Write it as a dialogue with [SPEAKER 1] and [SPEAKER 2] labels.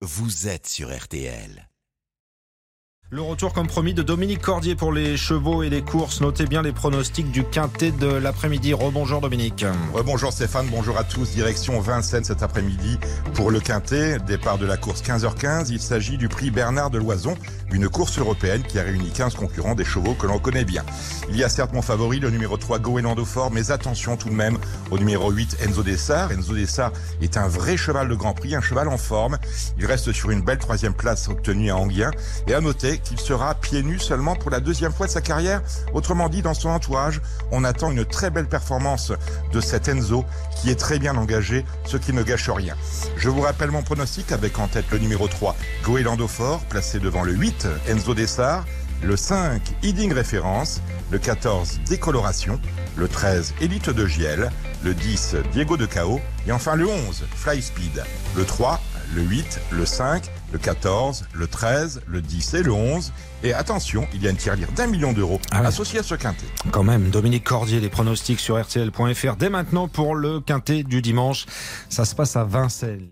[SPEAKER 1] vous êtes sur RTL.
[SPEAKER 2] Le retour comme promis de Dominique Cordier pour les chevaux et les courses. Notez bien les pronostics du quintet de l'après-midi. Rebonjour Dominique.
[SPEAKER 3] Bonjour Stéphane, bonjour à tous. Direction Vincennes cet après-midi pour le quintet. Départ de la course 15h15. Il s'agit du prix Bernard de Loison, une course européenne qui a réuni 15 concurrents des chevaux que l'on connaît bien. Il y a certes mon favori, le numéro 3 Goélando Fort, mais attention tout de même au numéro 8 Enzo Dessart. Enzo Dessart est un vrai cheval de Grand Prix, un cheval en forme. Il reste sur une belle troisième place obtenue à Anguien. Et à noter qu'il sera pieds nus seulement pour la deuxième fois de sa carrière. Autrement dit, dans son entourage, on attend une très belle performance de cet Enzo qui est très bien engagé, ce qui ne gâche rien. Je vous rappelle mon pronostic avec en tête le numéro 3, Goélando Fort, placé devant le 8, Enzo Dessart, le 5, Heading Référence, le 14, Décoloration, le 13, Élite de Giel, le 10, Diego de Cao, et enfin le 11, Fly Speed, le 3, le 8, le 5, le 14, le 13, le 10 et le 11. Et attention, il y a une tirelire d'un million d'euros
[SPEAKER 2] Ah ouais.
[SPEAKER 3] associée à ce quintet.
[SPEAKER 2] Quand même, Dominique Cordier, les pronostics sur RTL.fr dès maintenant pour le quintet du dimanche. Ça se passe à Vincennes.